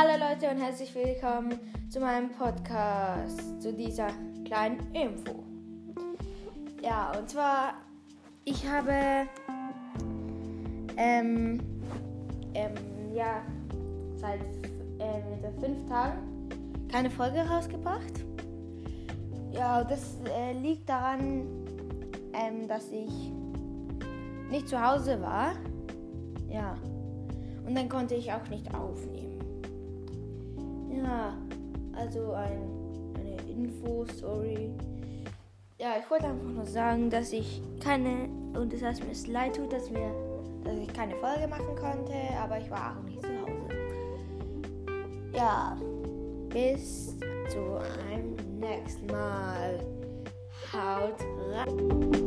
Hallo Leute und herzlich willkommen zu meinem Podcast, zu dieser kleinen Info. Ja, und zwar, ich habe ähm, ähm, ja, seit ähm, fünf Tagen keine Folge rausgebracht. Ja, das äh, liegt daran, ähm, dass ich nicht zu Hause war. Ja. Und dann konnte ich auch nicht aufnehmen. Ja, also ein, eine Info-Story. Ja, ich wollte einfach nur sagen, dass ich keine, und es heißt mir es leid tut, dass, mir, dass ich keine Folge machen konnte, aber ich war auch nicht zu Hause. Ja, bis zu einem nächsten Mal. Haut rein.